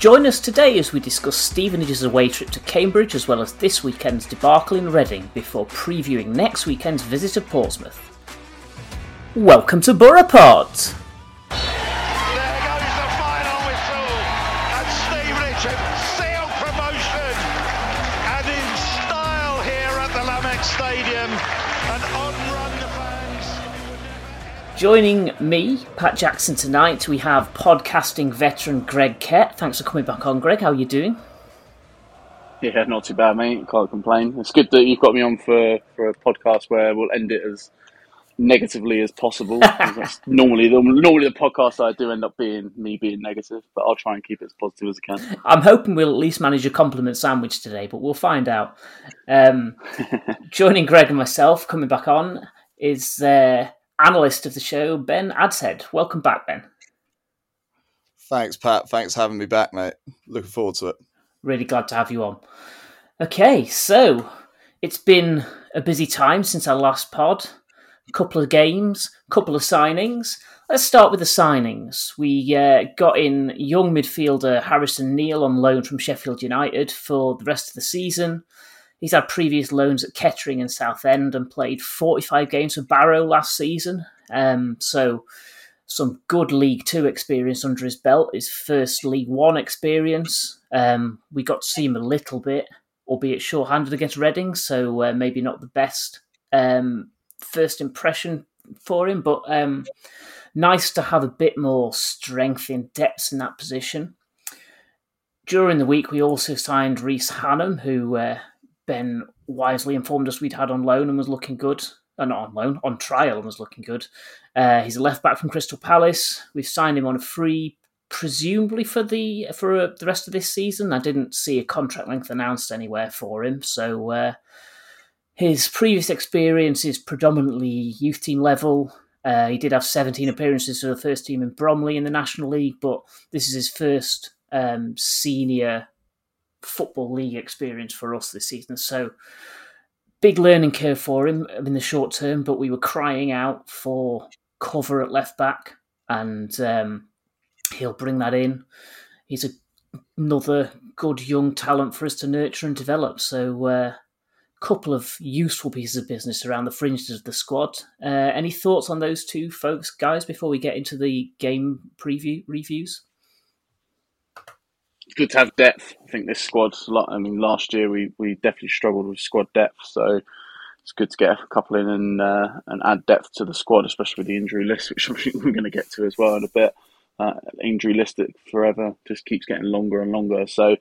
Join us today as we discuss Stevenage's away trip to Cambridge as well as this weekend's debacle in Reading before previewing next weekend's visit to Portsmouth. Welcome to Boro Pod! Joining me, Pat Jackson, tonight, we have podcasting veteran Greg Kett. Thanks for coming back on, Greg. How are you doing? Yeah, not too bad, mate. Can't complain. It's good that you've got me on for, for a podcast where we'll end it as negatively as possible. normally the normally the podcast I do end up being me being negative, but I'll try and keep it as positive as I can. I'm hoping we'll at least manage a compliment sandwich today, but we'll find out. Um, joining Greg and myself, coming back on, is uh, analyst of the show, Ben Adshead. Welcome back, Ben. Thanks, Pat. Thanks for having me back, mate. Looking forward to it. Really glad to have you on. Okay, so it's been a busy time since our last pod. A couple of games, a couple of signings. Let's start with the signings. We uh, got in young midfielder Harrison Neal on loan from Sheffield United for the rest of the season. He's had previous loans at Kettering and Southend and played 45 games for Barrow last season. Um, so some good League Two experience under his belt. His first League One experience. Um, we got to see him a little bit, albeit short-handed against Reading, so uh, maybe not the best um, first impression for him. But um, nice to have a bit more strength in depth in that position. During the week, we also signed Reece Hannam, who uh, Ben wisely informed us we'd had on loan and was looking good. Uh, not on loan, on trial and was looking good. Uh, he's a left back from Crystal Palace. We've signed him on a free, presumably for the for uh, the rest of this season. I didn't see a contract length announced anywhere for him, so uh, his previous experience is predominantly youth team level. Uh, he did have 17 appearances for the first team in Bromley in the National League, but this is his first um, senior football league experience for us this season. So big learning curve for him in the short term, but we were crying out for cover at left back, and um, he'll bring that in. He's a, another good young talent for us to nurture and develop. So, a uh, couple of useful pieces of business around the fringes of the squad. Uh, any thoughts on those two folks, guys, before we get into the game preview reviews? It's good to have depth. I think this lot. I mean, last year we, we definitely struggled with squad depth, so it's good to get a couple in and uh, and add depth to the squad, especially with the injury list, which we're going to get to as well in a bit. Uh, injury list that forever just keeps getting longer and longer. So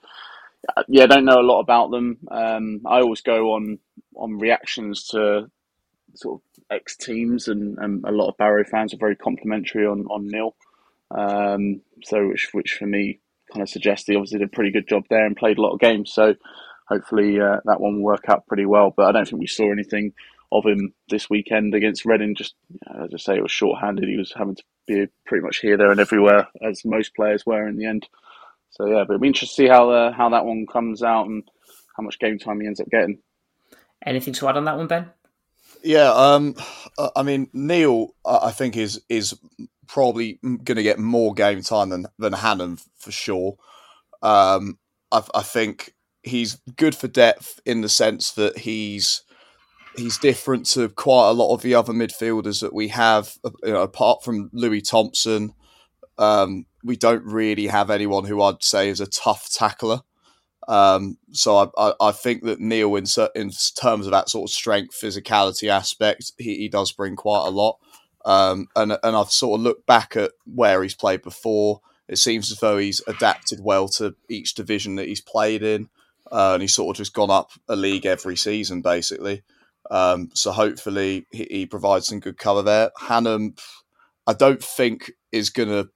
yeah, I don't know a lot about them. Um, I always go on on reactions to sort of ex teams, and, and a lot of Barrow fans are very complimentary on on Neal. Um, so which which for me kind of suggests he obviously did a pretty good job there and played a lot of games. So hopefully uh, that one will work out pretty well. But I don't think we saw anything of him this weekend against Reading. Just you know, as I say, it was short-handed. He was having to be pretty much here, there, and everywhere as most players were in the end. So yeah, but it'll be interesting to see how uh, how that one comes out and how much game time he ends up getting. Anything to add on that one, Ben? Yeah, um, I mean Neal, I think is is probably going to get more game time than than Hannam for sure. Um, I, I think he's good for depth in the sense that he's he's different to quite a lot of the other midfielders that we have. You know, apart from Louis Thompson, um, we don't really have anyone who I'd say is a tough tackler. Um, so I, I, I, think that Neal, in, in terms of that sort of strength, physicality aspect, he, he does bring quite a lot. Um, and and I've sort of looked back at where he's played before. It seems as though he's adapted well to each division that he's played in, uh, and he's sort of just gone up a league every season, basically. Um, so hopefully he, he, provides some good cover there. Hannam, I don't think is going to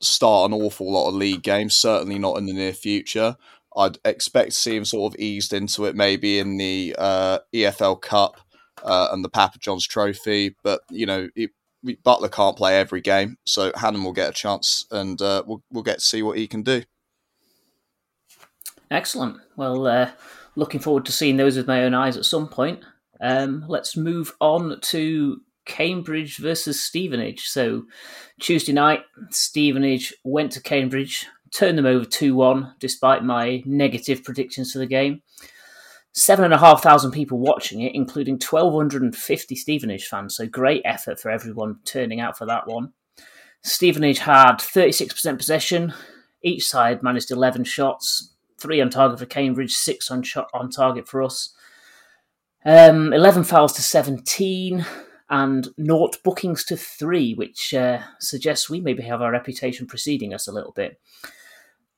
start an awful lot of league games. Certainly not in the near future. I'd expect to see him sort of eased into it, maybe in the uh, EFL Cup uh, and the Papa John's Trophy. But you know, it, Butler can't play every game, so Hannam will get a chance, and uh, we'll we'll get to see what he can do. Excellent. Well, uh, looking forward to seeing those with my own eyes at some point. Um, let's move on to Cambridge versus Stevenage. So, Tuesday night, Stevenage went to Cambridge, turned them over 2 1, despite my negative predictions for the game. Seven and a half thousand people watching it, including 1,250 Stevenage fans. So, great effort for everyone turning out for that one. Stevenage had 36% possession. Each side managed 11 shots, three on target for Cambridge, six on, shot on target for us. Um, 11 fouls to 17 and naught bookings to three, which uh, suggests we maybe have our reputation preceding us a little bit.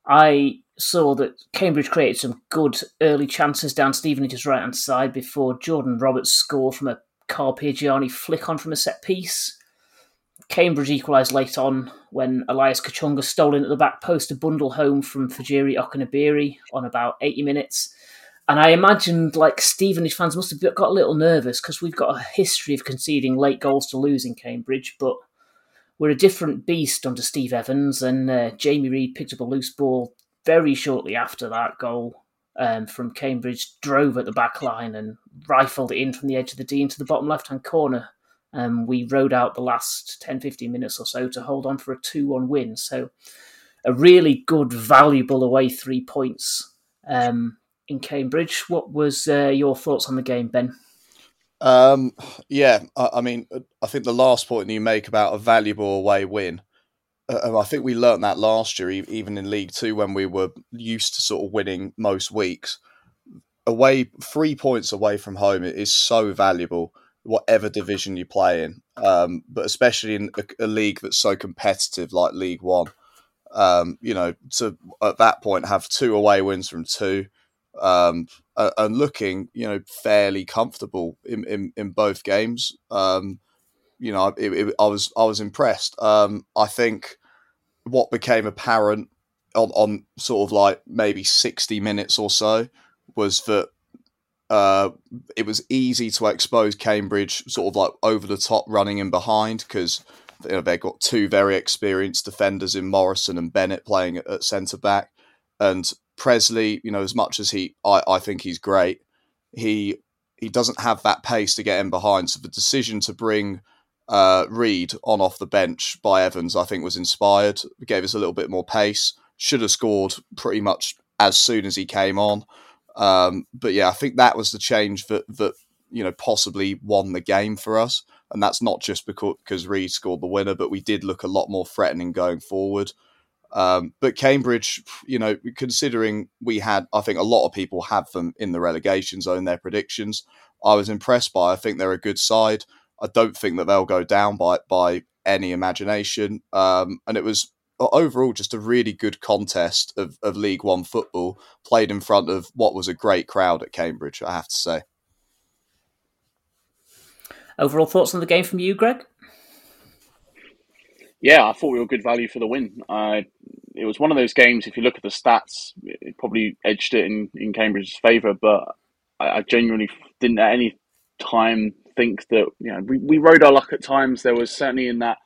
I saw that Cambridge created some good early chances down Stevenage's right hand side before Jordan Roberts scored from a Carl flick on from a set piece. Cambridge equalised late on when Elias Kachunga stole in at the back post to bundle home from Fejiri Okenabirhie on about 80 minutes. And I imagined like Stevenage fans must have got a little nervous because we've got a history of conceding late goals to lose in Cambridge, but we're a different beast under Steve Evans. And uh, Jamie Reid picked up a loose ball very shortly after that goal um, from Cambridge, drove at the back line and rifled it in from the edge of the D into the bottom left hand corner. Um, we rode out the last 10 15 minutes or so to hold on for a 2 1 win. So, a really good, valuable away three points. Um, in Cambridge. What was uh, your thoughts on the game, Ben? Um, yeah, I, I, mean, I think the last point you make about a valuable away win, uh, I think we learnt that last year, even in League Two, when we were used to sort of winning most weeks. Away, three points away from home is so valuable, whatever division you play in, um, but especially in a, a league that's so competitive like League One. Um, you know, to at that point have two away wins from two um, and looking, you know, fairly comfortable in, in, in both games. Um, you know, it, it, I was I was impressed. Um, I think what became apparent on, on sort of like maybe sixty minutes or so was that uh, it was easy to expose Cambridge sort of like over the top running in behind because you know, they've got two very experienced defenders in Morrison and Bennett playing at, at centre back, and Pressley, you know, as much as he, I, I think he's great, he he doesn't have that pace to get in behind. So the decision to bring uh, Reid on off the bench by Evans, I think, was inspired. It gave us a little bit more pace. Should have scored pretty much as soon as he came on. Um, but yeah, I think that was the change that that you know possibly won the game for us. And that's not just because because Reid scored the winner, but we did look a lot more threatening going forward. Um, but Cambridge, you know, considering we had, I think a lot of people have them in the relegation zone, their predictions, I was impressed by. I think they're a good side. I don't think that they'll go down by by any imagination. Um, and it was overall just a really good contest of, of League One football played in front of what was a great crowd at Cambridge, I have to say. Overall thoughts on the game from you, Greg? Yeah, I thought we were good value for the win. Uh, it was one of those games. If you look at the stats, it probably edged it in, in Cambridge's favour. But I, I, genuinely didn't at any time think that you know we, we rode our luck at times. There was certainly in that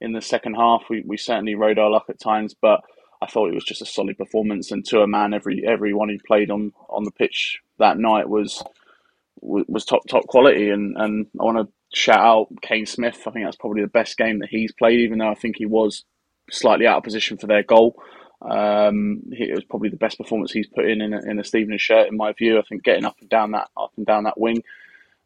in the second half we, we certainly rode our luck at times, but I thought it was just a solid performance. And to a man, every everyone who played on on the pitch that night was was top top quality. And and I want to shout out Kane Smith. I think that's probably the best game that he's played, even though I think he was slightly out of position for their goal. Um, it was probably the best performance he's put in in a, in a Stevenage shirt, in my view. I think getting up and down that up and down that wing.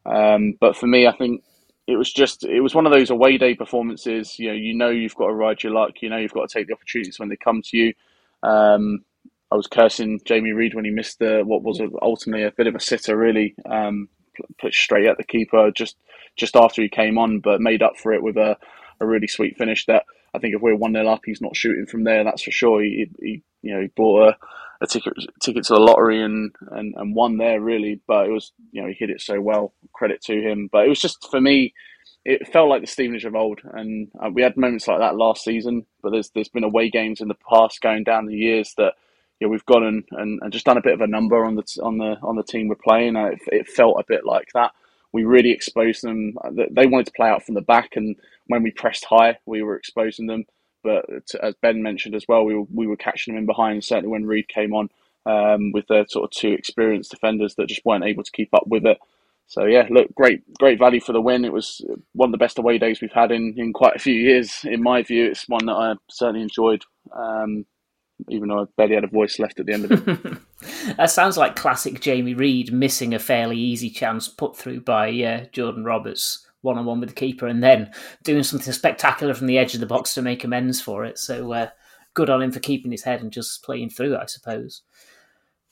Um, but for me, I think it was just it was one of those away day performances. You know, you know you've got to ride your luck. You know you've got to take the opportunities when they come to you. Um, I was cursing Jamie Reid when he missed the what was ultimately a bit of a sitter, really, um, put straight at the keeper just just after he came on, but made up for it with a, a really sweet finish. That I think if we're one 0 up, he's not shooting from there. That's for sure. He, he you know he bought a, a ticket ticket to the lottery and, and and won there really, but it was you know he hit it so well. Credit to him, but it was just for me it felt like the Stevenage of old, and uh, we had moments like that last season. But there's there's been away games in the past going down the years that know, we've gone and, and, and, just done a bit of a number on the on the on the team we're playing. Uh, it, it, felt a bit like that. We really exposed them. Uh, they wanted to play out from the back, and when we pressed high, we were exposing them. But as Ben mentioned as well, we were, we were catching them in behind. Certainly when Reid came on um, with their sort of two experienced defenders that just weren't able to keep up with it. So yeah, look, great, great value for the win. It was one of the best away days we've had in, in quite a few years. In my view, it's one that I certainly enjoyed. Um, even though I barely had a voice left at the end of it. that sounds like classic Jamie Reid missing a fairly easy chance put through by uh, Jordan Roberts one on one with the keeper, and then doing something spectacular from the edge of the box to make amends for it. So uh, good on him for keeping his head and just playing through, I suppose.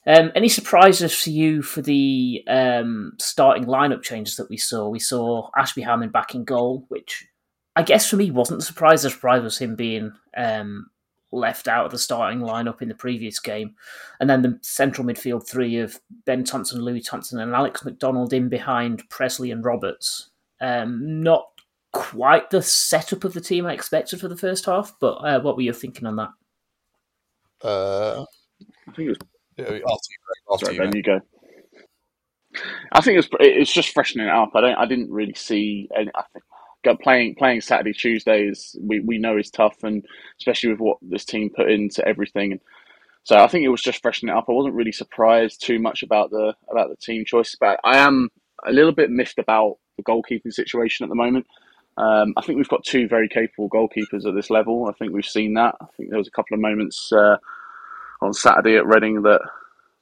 Um, any surprises for you for the um, starting lineup changes that we saw? We saw Ashby Hammond back in goal, which I guess for me wasn't a surprise. The surprise was him being um, left out of the starting lineup in the previous game. And then the central midfield three of Ben Thompson, Louis Thompson, and Alex McDonald in behind Presley and Roberts. Um, not quite the setup of the team I expected for the first half, but uh, what were you thinking on that? Uh, I think it was after you, after Sorry, you, Ben, you go. I think it's it's just freshening it up. I don't. I didn't really see. Any, I think playing playing Saturday Tuesdays we, we know is tough, and especially with what this team put into everything. So I think it was just freshening it up. I wasn't really surprised too much about the about the team choice, but I am a little bit miffed about the goalkeeping situation at the moment. Um, I think we've got two very capable goalkeepers at this level. I think we've seen that. I think there was a couple of moments uh, on Saturday at Reading that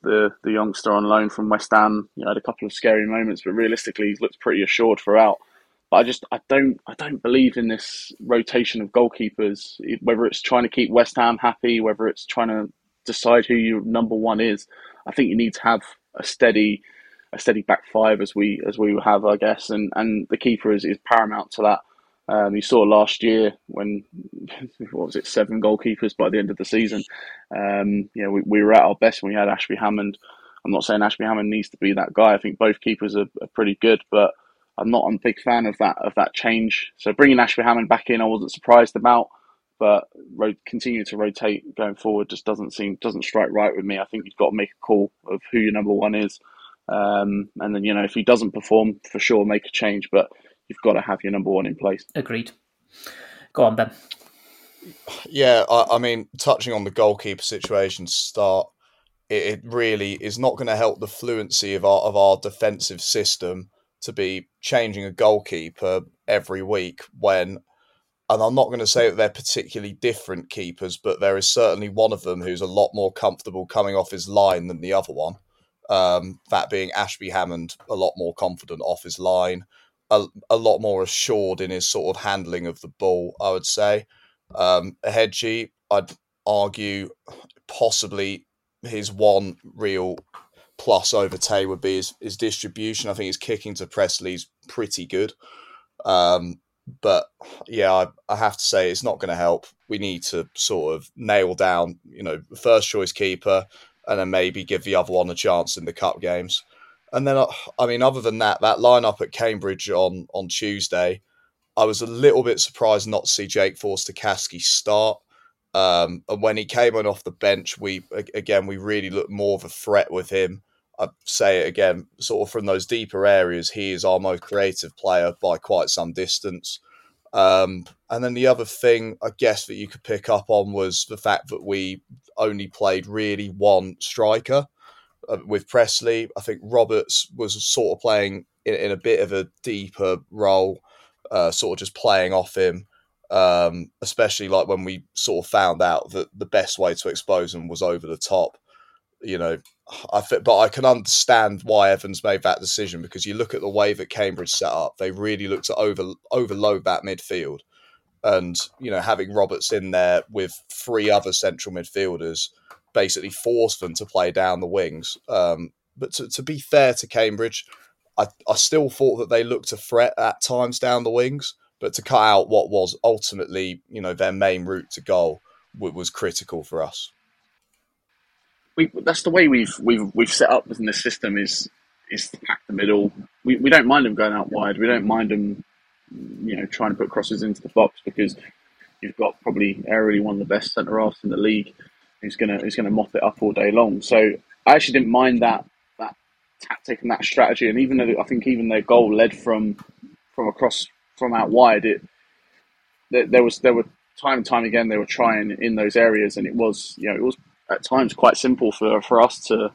the the youngster on loan from West Ham you know, had a couple of scary moments, but realistically he's looked pretty assured throughout. But I just I don't I don't believe in this rotation of goalkeepers. Whether it's trying to keep West Ham happy, whether it's trying to decide who your number one is, I think you need to have a steady a steady back five as we as we have, I guess, and and the keeper is, is paramount to that. Um, you saw last year when what was it seven goalkeepers by the end of the season. Um, you know, we, we were at our best when we had Ashby Hammond. I'm not saying Ashby Hammond needs to be that guy. I think both keepers are, are pretty good, but I'm not a big fan of that of that change. So bringing Ashby Hammond back in, I wasn't surprised about, but ro- continue to rotate going forward just doesn't seem doesn't strike right with me. I think you've got to make a call of who your number one is, um, and then you know if he doesn't perform, for sure make a change. But you've got to have your number one in place. Agreed. Go on, Ben. Yeah, I, I mean, touching on the goalkeeper situation to start, it, it really is not going to help the fluency of our of our defensive system to be changing a goalkeeper every week when and I'm not going to say that they're particularly different keepers, but there is certainly one of them who's a lot more comfortable coming off his line than the other one. Um, that being Ashby Hammond, a lot more confident off his line a, a lot more assured in his sort of handling of the ball, I would say. Um, Hegyi, I'd argue possibly his one real plus over Taye would be his, his distribution. I think his kicking to Presley's pretty good. Um, but yeah, I, I, have to say it's not going to help. We need to sort of nail down, you know, first choice keeper, and then maybe give the other one a chance in the cup games. And then, uh, I mean, other than that, that lineup at Cambridge on on Tuesday, I was a little bit surprised not to see Jake Forster-Caskey start. Um, and when he came on off the bench, we again we really looked more of a threat with him. I say it again, sort of from those deeper areas, he is our most creative player by quite some distance. Um, and then the other thing, I guess, that you could pick up on was the fact that we only played really one striker uh, with Presley. I think Roberts was sort of playing in, in a bit of a deeper role, uh, sort of just playing off him. Um, especially like when we sort of found out that the best way to expose him was over the top. You know, I but I can understand why Evans made that decision because you look at the way that Cambridge set up; they really looked to over overload that midfield, and you know having Roberts in there with three other central midfielders basically forced them to play down the wings. Um, but to, to be fair to Cambridge, I, I still thought that they looked a threat at times down the wings, but to cut out what was ultimately, you know, their main route to goal was critical for us. We, that's the way we've we've we've set up in this system is is to pack the middle. We, we don't mind them going out wide. We don't mind them, you know, trying to put crosses into the box because you've got probably aerially one of the best centre halves in the league who's gonna who's gonna mop it up all day long. So I actually didn't mind that that tactic and that strategy. And even though I think even their goal led from from across from out wide, it there, there was there were time and time again they were trying in those areas, and it was you know it was at times quite simple for for us to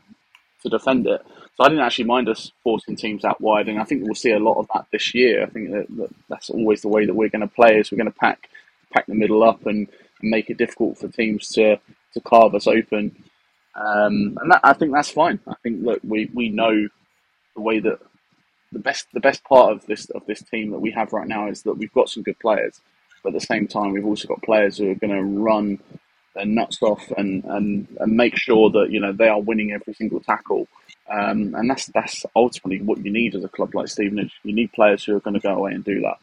to defend it. So I didn't actually mind us forcing teams out wide, and I think we'll see a lot of that this year. I think that, that that's always the way that we're going to play is we're going to pack pack the middle up and, and make it difficult for teams to to carve us open. Um, and that, I think that's fine. I think look, we, we know the way that the best the best part of this of this team that we have right now is that we've got some good players, but at the same time we've also got players who are going to run their nuts off and, and, and make sure that you know they are winning every single tackle. Um, and that's that's ultimately what you need as a club like Stevenage. You need players who are going to go away and do that.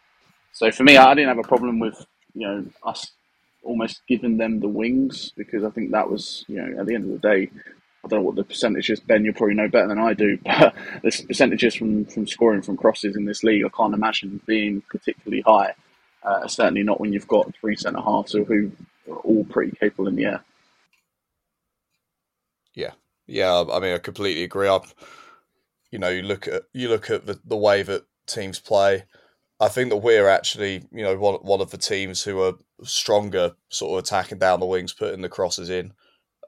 So for me, I didn't have a problem with you know us almost giving them the wings because I think that was, you know, at the end of the day, I don't know what the percentage is. Ben, You'll probably know better than I do, but the percentages from, from scoring from crosses in this league, I can't imagine being particularly high. Uh, certainly not when you've got three centre halves who are all pretty capable in the air. Yeah, yeah. I mean, I completely agree. I, you know, you look at you look at the, the way that teams play. I think that we're actually, you know, one one of the teams who are stronger, sort of attacking down the wings, putting the crosses in.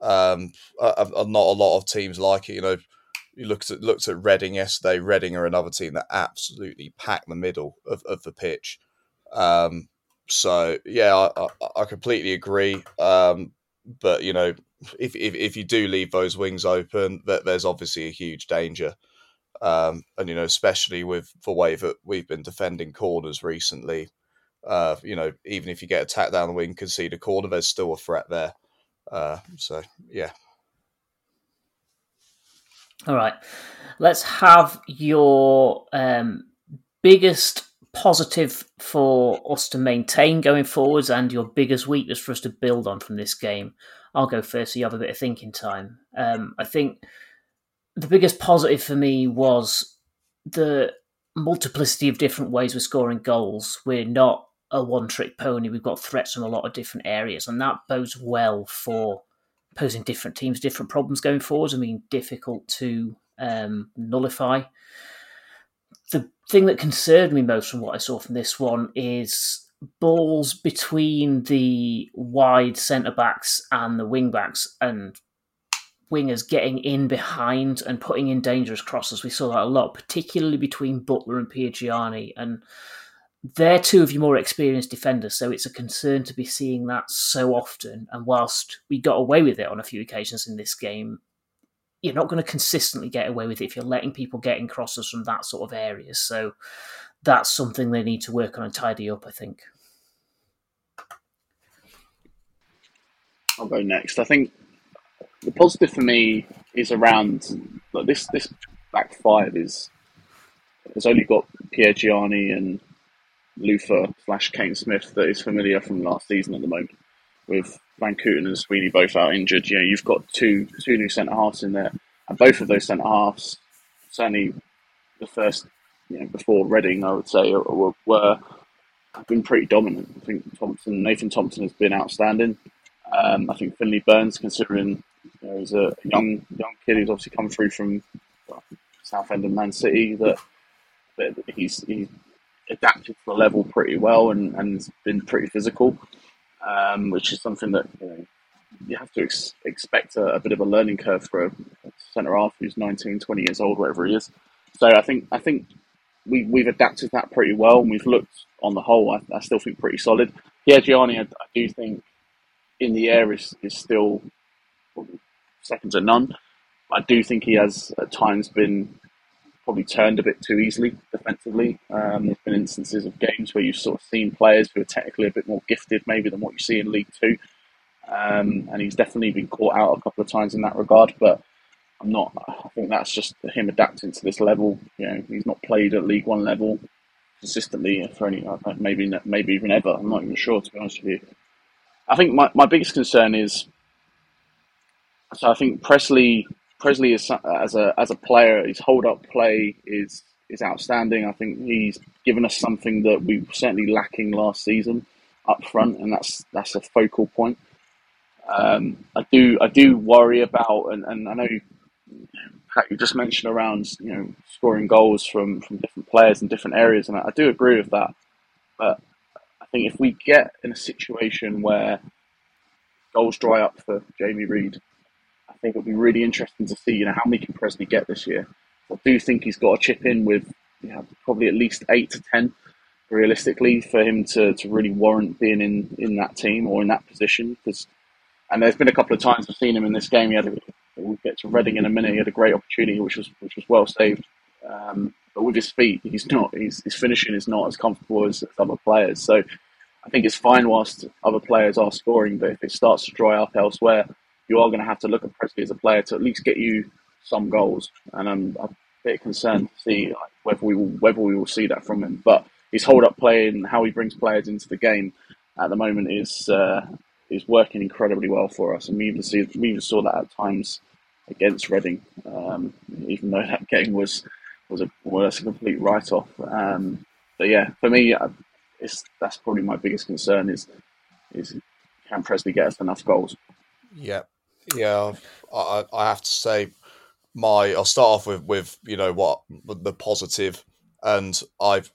Um, not a lot of teams like it. You know, you looked at looked at Reading yesterday. Reading are another team that absolutely pack the middle of, of the pitch. Um, so yeah, I, I, I completely agree. Um, but you know, if, if if you do leave those wings open, that there's obviously a huge danger. Um, and you know, especially with the way that we've been defending corners recently, uh, you know, even if you get attacked down the wing, concede a corner, there's still a threat there. Uh, so yeah. All right, let's have your um, biggest positive for us to maintain going forwards, and your biggest weakness for us to build on from this game. I'll go first, so you have a bit of thinking time. Um, I think the biggest positive for me was the multiplicity of different ways we're scoring goals. We're not a one trick pony. We've got threats from a lot of different areas, and that bodes well for posing different teams different problems going forwards. I mean, difficult to um, nullify. The thing that concerned me most from what I saw from this one is balls between the wide centre backs and the wing backs, and wingers getting in behind and putting in dangerous crosses. We saw that a lot, particularly between Butler and Piergianni. And they're two of your more experienced defenders, so it's a concern to be seeing that so often. And whilst we got away with it on a few occasions in this game, you're not going to consistently get away with it if you're letting people get in crosses from that sort of areas. So that's something they need to work on and tidy up, I think. I'll go next. I think the positive for me is around like this this back five is has only got Pierre Piergianni and Luther slash Kane Smith that is familiar from last season at the moment. With Van Kooten and Sweeney both out injured, you know, you've got two two new centre halves in there. And both of those centre halves, certainly the first you know, before Reading, I would say, were, were have been pretty dominant. I think Thompson, Nathan Thompson has been outstanding. Um, I think Finley Burns, considering you know, he's a young young kid who's obviously come through from well, Southend and Man City. That, that he's he's adapted to the level pretty well and and been pretty physical, um, which is something that you, know, you have to ex- expect a, a, bit of a learning curve for a centre half who's 19, 20 years old, whatever he is. So I think I think we we've adapted that pretty well, and we've looked on the whole. I, I still think pretty solid. Yeah, Gianni, I, I do think in the air is, is still second to none. I do think he has at times been probably turned a bit too easily defensively. Um, there's been instances of games where you've sort of seen players who are technically a bit more gifted maybe than what you see in League Two um, and he's definitely been caught out a couple of times in that regard. But I'm not. I think that's just him adapting to this level. You know, he's not played at League One level consistently for any maybe maybe even ever. I'm not even sure to be honest with you. I think my, my biggest concern is so I think Pressley Pressley is as a as a player, his hold up play is is outstanding. I think he's given us something that we were certainly lacking last season up front, and that's that's a focal point. Um, I do I do worry about, and, and I know you, Pat, you just mentioned around you know scoring goals from from different players in different areas, and I, I do agree with that. But I think if we get in a situation where goals dry up for Jamie Reid, I think it'll be really interesting to see you know how many can Presley get this year. I do think he's got to chip in with you know, probably at least eight to ten realistically for him to, to really warrant being in, in that team or in that position because and there's been a couple of times I've seen him in this game. He had a, we'll get to Reading in a minute. He had a great opportunity, which was which was well saved. Um, but with his feet, he's not. He's, his finishing is not as comfortable as, as other players. So I think it's fine whilst other players are scoring, but if it starts to dry up elsewhere, you are going to have to look at Presley as a player to at least get you some goals. And I'm, I'm a bit concerned to see like, whether we will whether we will see that from him. But his hold up play and how he brings players into the game at the moment is uh, is working incredibly well for us, and we even see we even saw that at times against Reading, um, even though that game was was a was a complete write off. Um, but yeah, for me, it's that's probably my biggest concern is is can Presley get us enough goals? Yeah, yeah. I, I have to say, my I'll start off with with you know what the positive, and I've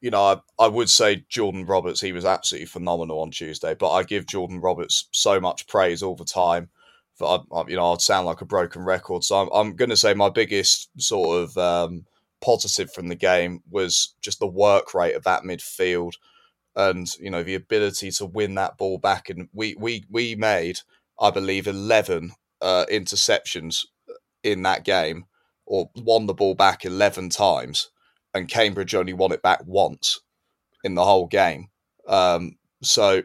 you know, I, I would say Jordan Roberts, he was absolutely phenomenal on Tuesday, but I give Jordan Roberts so much praise all the time that I, I you know, I'd sound like a broken record. So I'm, I'm going to say my biggest sort of um, positive from the game was just the work rate of that midfield and, you know, the ability to win that ball back. And we, we, we made, I believe, 11 uh, interceptions in that game or won the ball back 11 times and Cambridge only won it back once in the whole game. Um, so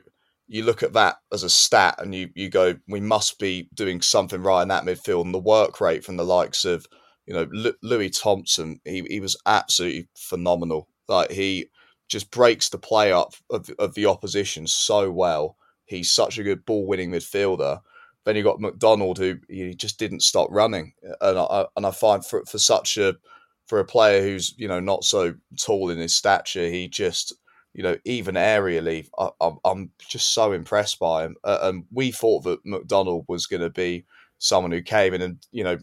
you look at that as a stat and you, you go, we must be doing something right in that midfield. And the work rate from the likes of, you know, L- Louis Thompson, he, he was absolutely phenomenal. Like he just breaks the play up of, of the opposition so well. He's such a good ball winning midfielder. Then you got McDonald, who he just didn't stop running, and I and I find for for such a for a player who's you know not so tall in his stature, he just you know even aerially, I, am I'm just so impressed by him. Uh, and we thought that McDonald was going to be someone who came in and you know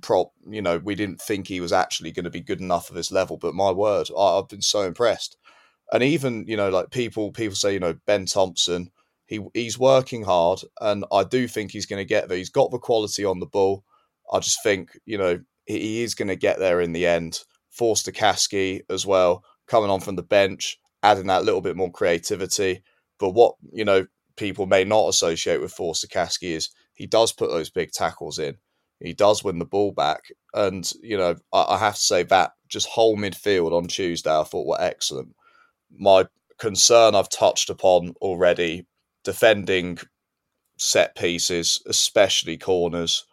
prop you know we didn't think he was actually going to be good enough for this level but my word I, have been so impressed and even you know like people people say you know ben thompson he he's working hard and i do think he's going to get there he's got the quality on the ball i just think you know he is going to get there in the end. Forster-Caskey as well, coming on from the bench, adding that little bit more creativity. But what, you know, people may not associate with Forster-Caskey is he does put those big tackles in. He does win the ball back. And, you know, I, I have to say that just whole midfield on Tuesday I thought were excellent. My concern I've touched upon already defending set pieces, especially corners.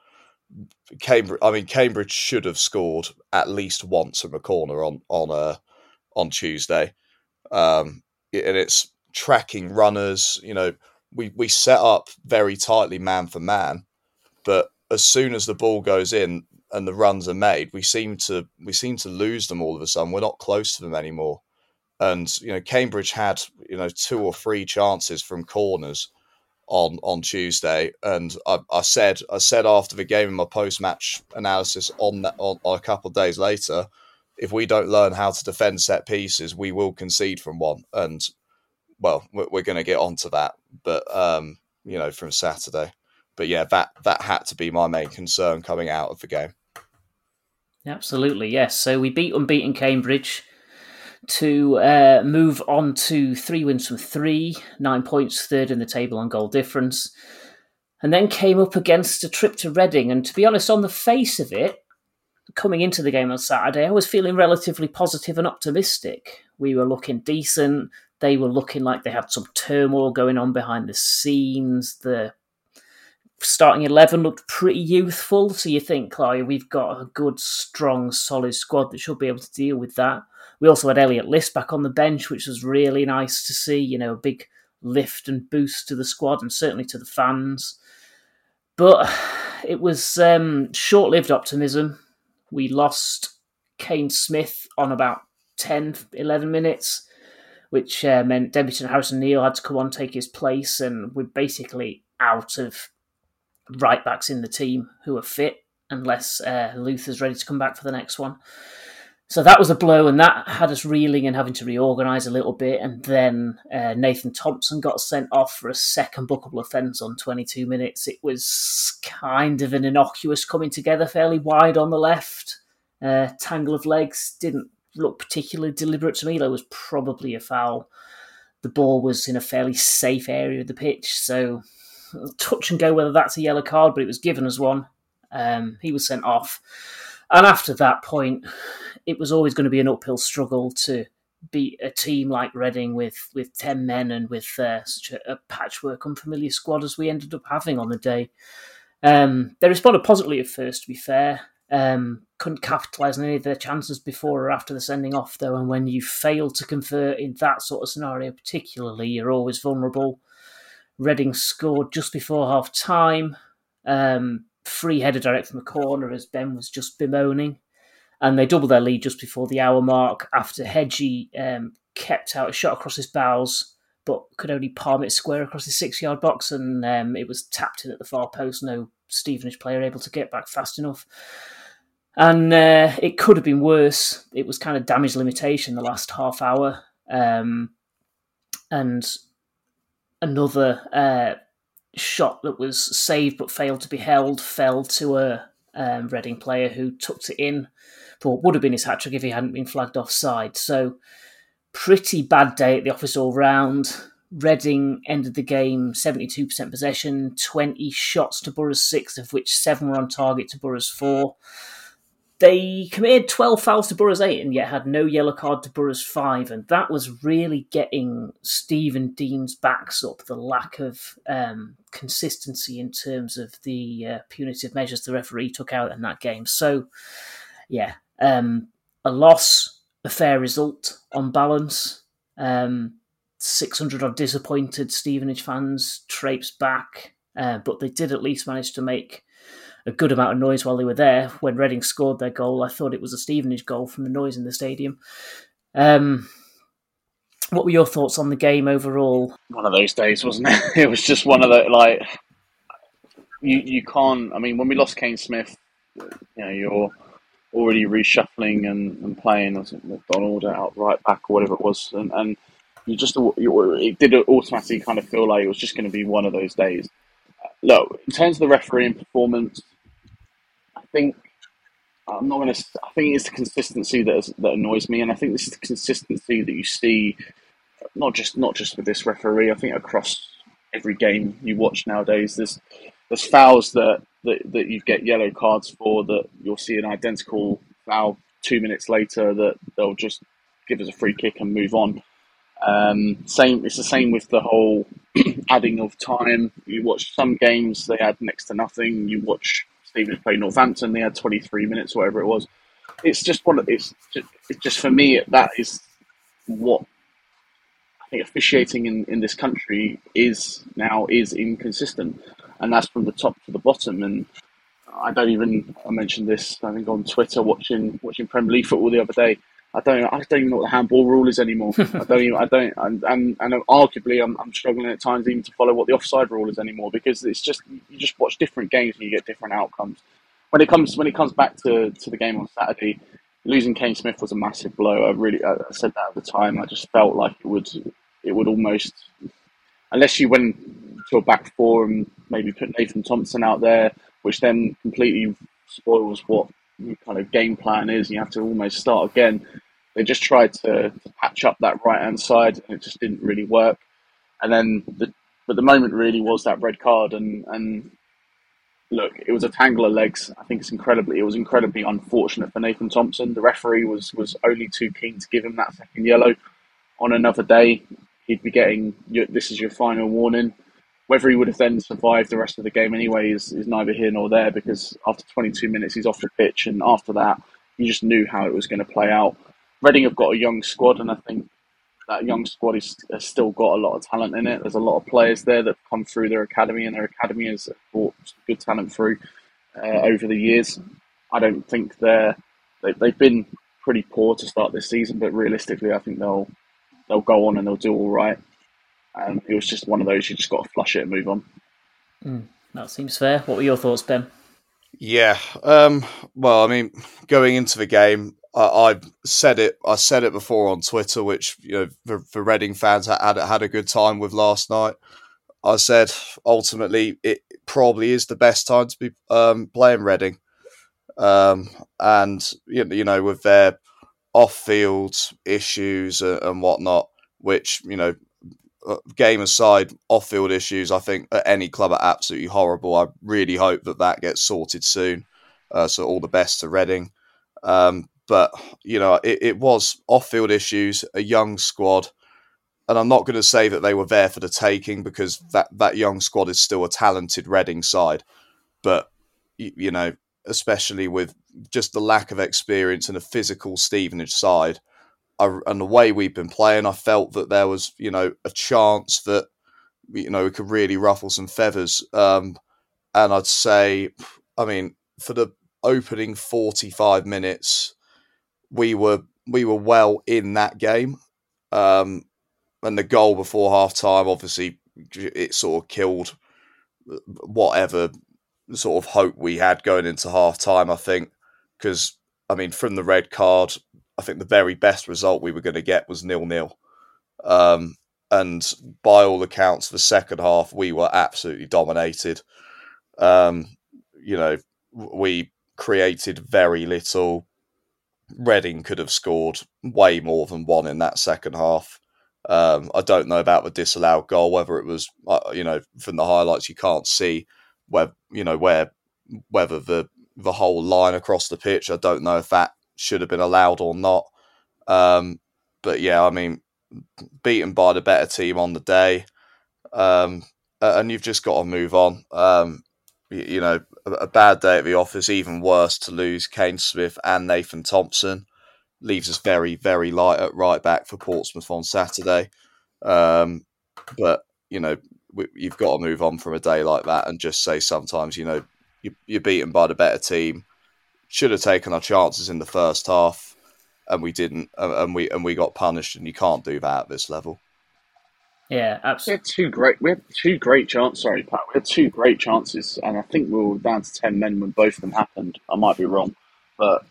Cambridge. I mean, Cambridge should have scored at least once from a corner on on uh, on Tuesday, um, and it's tracking runners. You know, we we set up very tightly man for man, but as soon as the ball goes in and the runs are made, we seem to we seem to lose them all of a sudden. We're not close to them anymore, and you know, Cambridge had you know two or three chances from corners on on Tuesday, and I, I said I said after the game in my post match analysis on that on, on, a couple of days later, if we don't learn how to defend set pieces, we will concede from one, and well, we're, we're going to get onto that, but um, you know, from Saturday, but yeah, that that had to be my main concern coming out of the game. Absolutely, yes. So we beat unbeaten Cambridge to uh, move on to three wins from three, nine points, third in the table on goal difference, and then came up against a trip to Reading. And to be honest, on the face of it, coming into the game on Saturday, I was feeling relatively positive and optimistic. We were looking decent. They were looking like they had some turmoil going on behind the scenes. The starting 11 looked pretty youthful. So you think, like, we've got a good, strong, solid squad that should be able to deal with that. We also had Elliott List back on the bench, which was really nice to see. You know, a big lift and boost to the squad and certainly to the fans. But it was um, short lived optimism. We lost Kane Smith on about 10, 11 minutes, which uh, meant Debington Harrison Neal had to come on take his place, and we're basically out of right backs in the team who are fit unless uh, Luther's ready to come back for the next one. So that was a blow, and that had us reeling and having to reorganise a little bit. And then uh, Nathan Thompson got sent off for a second bookable offence on 22 minutes. It was kind of an innocuous coming together, fairly wide on the left. Uh, tangle of legs didn't look particularly deliberate to me. There was probably a foul. The ball was in a fairly safe area of the pitch, so touch and go whether that's a yellow card, but it was given as one. Um, he was sent off. And after that point, it was always going to be an uphill struggle to beat a team like Reading with, with 10 men and with uh, such a, a, patchwork, unfamiliar squad as we ended up having on the day. Um, they responded positively at first, to be fair. Um, couldn't capitalise on any of their chances before or after the sending off, though. And when you fail to convert in that sort of scenario, particularly, you're always vulnerable. Reading scored just before half time. Um, free header direct from a corner, as Ben was just bemoaning. And they doubled their lead just before the hour mark after Hegyi um, kept out a shot across his bows, but could only palm it square across his six yard box. And um, it was tapped in at the far post. No Stevenage player able to get back fast enough. And uh, it could have been worse. It was kind of damage limitation the last half hour. Um, and another uh, shot that was saved but failed to be held fell to a um, Reading player who tucked it in what would have been his hat trick if he hadn't been flagged offside. So, pretty bad day at the office all round. Reading ended the game 72% possession, 20 shots to Borough's 6, of which 7 were on target to Borough's 4. They committed 12 fouls to Borough's 8 and yet had no yellow card to Borough's 5. And that was really getting Stevenage fans' backs up, the lack of um, consistency in terms of the uh, punitive measures the referee took out in that game. So, yeah, um, a loss, a fair result on balance. Um, 600 odd disappointed Stevenage fans traipsed back, uh, but they did at least manage to make a good amount of noise while they were there. When Reading scored their goal, I thought it was a Stevenage goal from the noise in the stadium. Um, what were your thoughts on the game overall? One of those days, wasn't it? It was just one of the like you you can't. I mean, when we lost Kane Smith, you know, you're already reshuffling and, and playing it McDonald out right back or whatever it was, and, and you just you, it did automatically kind of feel like it was just going to be one of those days. Look, in terms of the refereeing performance, I think I'm not going to. I think it's the consistency that is, that annoys me, and I think this is the consistency that you see, not just not just with this referee. I think across every game you watch nowadays, there's there's fouls that, that that you get yellow cards for that you'll see an identical foul two minutes later that they'll just give us a free kick and move on. Um, same, it's the same with the whole adding of time. You watch some games; they add next to nothing. You watch Stevenage play Northampton. They had 23 minutes, whatever it was. It's just one. Of, it's just, it's just for me that is what I think officiating in, in this country is now is inconsistent, and that's from the top to the bottom. And I don't even I mentioned this I think on Twitter watching watching Premier League football the other day. I don't I don't even know what the handball rule is anymore. I don't even I don't and and, and arguably I'm, I'm struggling at times even to follow what the offside rule is anymore because it's just you just watch different games and you get different outcomes. When it comes when it comes back to, to the game on Saturday, losing Kane Smith was a massive blow. I really I said that at the time. I just felt like it would it would almost unless you went to a back four and maybe put Nathan Thompson out there, which then completely spoils what your kind of game plan is. You have to almost start again. They just tried to, to patch up that right hand side, and it just didn't really work. And then, the, but the moment really was that red card, and and look, it was a tangle of legs. I think it's incredibly, it was incredibly unfortunate for Nathan Thompson. The referee was was only too keen to give him that second yellow. On another day, he'd be getting this is your final warning. Whether he would have then survived the rest of the game anyway is, is neither here nor there because after 22 minutes he's off the pitch and after that you just knew how it was going to play out. Reading have got a young squad and I think that young squad is, has still got a lot of talent in it. There's a lot of players there that have come through their academy and their academy has brought good talent through uh, over the years. I don't think they're they, they've been pretty poor to start this season, but realistically, I think they'll they'll go on and they'll do all right. And it was just one of those you just got to flush it and move on. Mm, that seems fair. What were your thoughts, Ben? Yeah. Um, well, I mean, going into the game, I, I, said it. I said it before on Twitter, which you know, for, for Reading fans had had a good time with last night. I said ultimately it probably is the best time to be um, playing Reading, um, and you know with their off-field issues and whatnot, which you know game aside, off-field issues, I think at any club are absolutely horrible. I really hope that that gets sorted soon. Uh, so all the best to Reading. Um, but you know, it, it was off-field issues, a young squad, and I'm not going to say that they were there for the taking because that that young squad is still a talented Reading side. But you, you know, especially with just the lack of experience and a physical Stevenage side I, and the way we've been playing, I felt that there was, you know, a chance that, you know, we could really ruffle some feathers. Um, and I'd say, I mean, for the opening 45 minutes, we were we were well in that game. Um, and the goal before half time, obviously, it sort of killed whatever sort of hope we had going into half time, I think. Because, I mean, from the red card, I think the very best result we were going to get was nil nil. Um, and by all accounts, the second half we were absolutely dominated. Um, you know, we created very little. Reading could have scored way more than one in that second half. Um, I don't know about the disallowed goal, whether it was, uh, you know, from the highlights you can't see where, you know, where whether the the whole line across the pitch. I don't know if that should have been allowed or not. Um, but yeah, I mean, beaten by the better team on the day, um, and you've just got to move on. Um, you, you, know, a, a, bad day at the office, even worse to lose Kane Smith and Nathan Thompson. Leaves us very, very light at right back for Portsmouth on Saturday. Um, but, you know, we, you've got to move on from a day like that and just say sometimes, you know, you, you're beaten by the better team should have taken our chances in the first half, and we didn't, and we and we got punished. And you can't do that at this level. Yeah, absolutely. We had two great. We had two great chances. Sorry, Pat. We had two great chances, and I think we were down to ten men when both of them happened. I might be wrong, but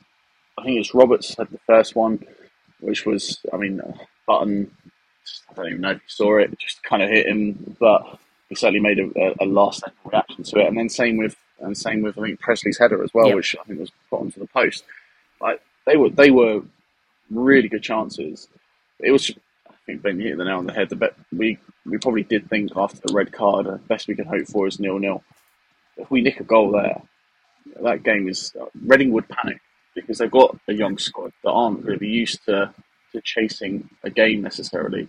I think it's Roberts had the first one, which was, I mean, uh, Button. I don't even know if you saw it. Just kind of hit him, but he certainly made a, a last reaction to it. And then same with and same with I think Presley's header as well, yep. which I think was put onto the post. Like they were they were really good chances. It was I think Ben hit the nail on the head. The bet we we probably did think after the red card, the best we could hope for is nil nil. If we nick a goal there, that game is Reading would panic because they've got a young squad that aren't really used to, to chasing a game necessarily.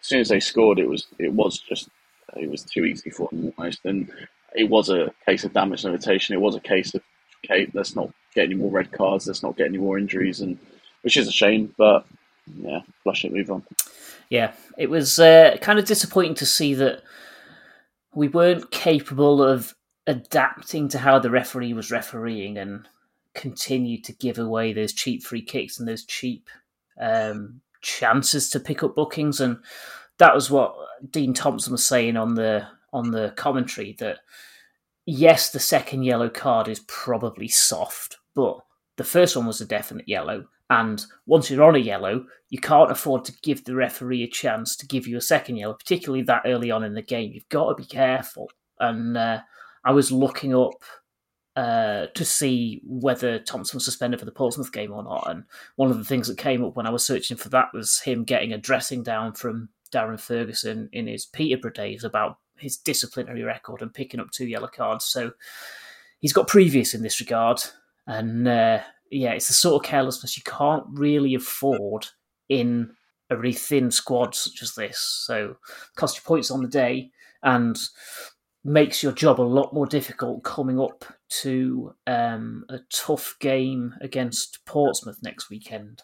As soon as they scored, it was it was just it was too easy for them almost, and it was a case of damage limitation. It was a case of okay, let's not get any more red cards, let's not get any more injuries, and which is a shame. But yeah, flush it, move on. Yeah, it was uh, kind of disappointing to see that we weren't capable of adapting to how the referee was refereeing and continued to give away those cheap free kicks and those cheap um, chances to pick up bookings. And that was what Dean Thompson was saying on the on the commentary that yes, the second yellow card is probably soft, but the first one was a definite yellow. And once you're on a yellow, you can't afford to give the referee a chance to give you a second yellow, particularly that early on in the game. You've got to be careful. And uh, I was looking up uh, to see whether Thompson was suspended for the Portsmouth game or not. And one of the things that came up when I was searching for that was him getting a dressing down from Darren Ferguson in his Peterborough days about his disciplinary record and picking up two yellow cards. So he's got previous in this regard. And uh, yeah, it's the sort of carelessness you can't really afford in a really thin squad such as this. So cost you points on the day. And makes your job a lot more difficult coming up to um, a tough game against Portsmouth next weekend.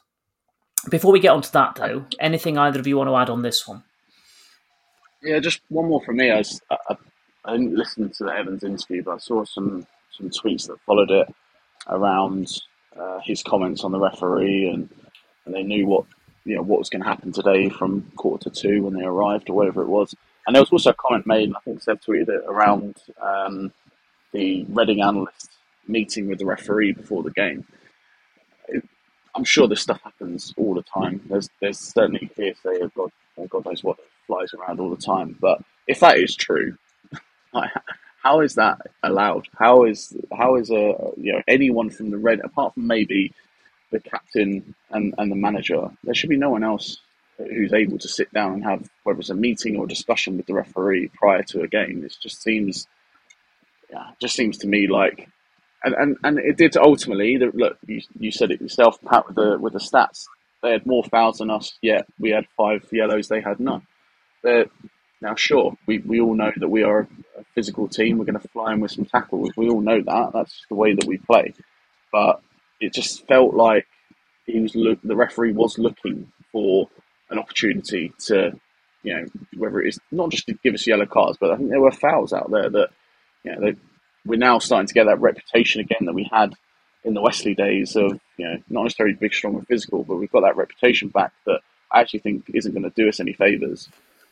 Before we get onto that, though, anything either of you want to add on this one? Yeah, just one more from me. I, was, I, I didn't listen to the Evans interview, but I saw some some tweets that followed it around uh, his comments on the referee, and, and they knew what you know what was going to happen today from quarter to two when they arrived or whatever it was. And there was also a comment made, I think Seb tweeted it around um, the Reading analyst meeting with the referee before the game. I'm sure this stuff happens all the time. There's there's certainly hearsay of God, God knows what flies around all the time. But if that is true, how is that allowed? How is how is a you know anyone from the red apart from maybe the captain and, and the manager, there should be no one else who's able to sit down and have whether it's a meeting or a discussion with the referee prior to a game. It just seems yeah, just seems to me like and, and, and it did ultimately look you, you said it yourself Pat with the with the stats they had more fouls than us yet we had five yellows they had none Now, sure, we, we all know that we are a physical team. We're going to fly in with some tackles. We all know that. That's the way that we play. But it just felt like he was look, the referee was looking for an opportunity to, you know, whether it is not just to give us yellow cards, but I think there were fouls out there that, you know, they, we're now starting to get that reputation again that we had in the Wesley days of, you know, not necessarily big, strong, and physical, but we've got that reputation back that I actually think isn't going to do us any favours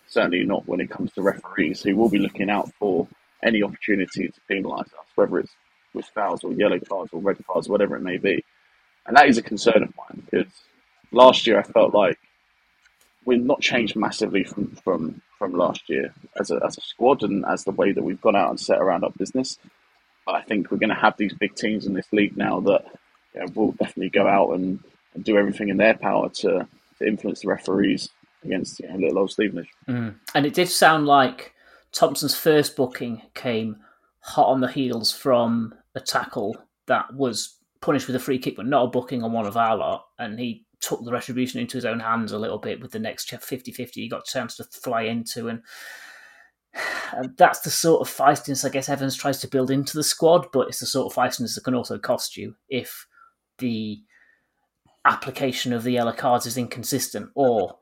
certainly not when it comes to referees who will be looking out for any opportunity to penalise us, whether it's with fouls or yellow cards or red cards, whatever it may be. And that is a concern of mine because last year I felt like we've not changed massively from, from, from last year as a, as a squad and as the way that we've gone out and set around our business. But I think we're going to have these big teams in this league now that you know, will definitely go out and, and do everything in their power to, to influence the referees against you know, little old Stevenage. Mm. And it did sound like Thompson's first booking came hot on the heels from a tackle that was punished with a free kick, but not a booking on one of our lot. And he took the retribution into his own hands a little bit with the next 50 50 he got a chance to fly into. And, and that's the sort of feistiness I guess Evans tries to build into the squad, but it's the sort of feistiness that can also cost you if the application of the yellow cards is inconsistent or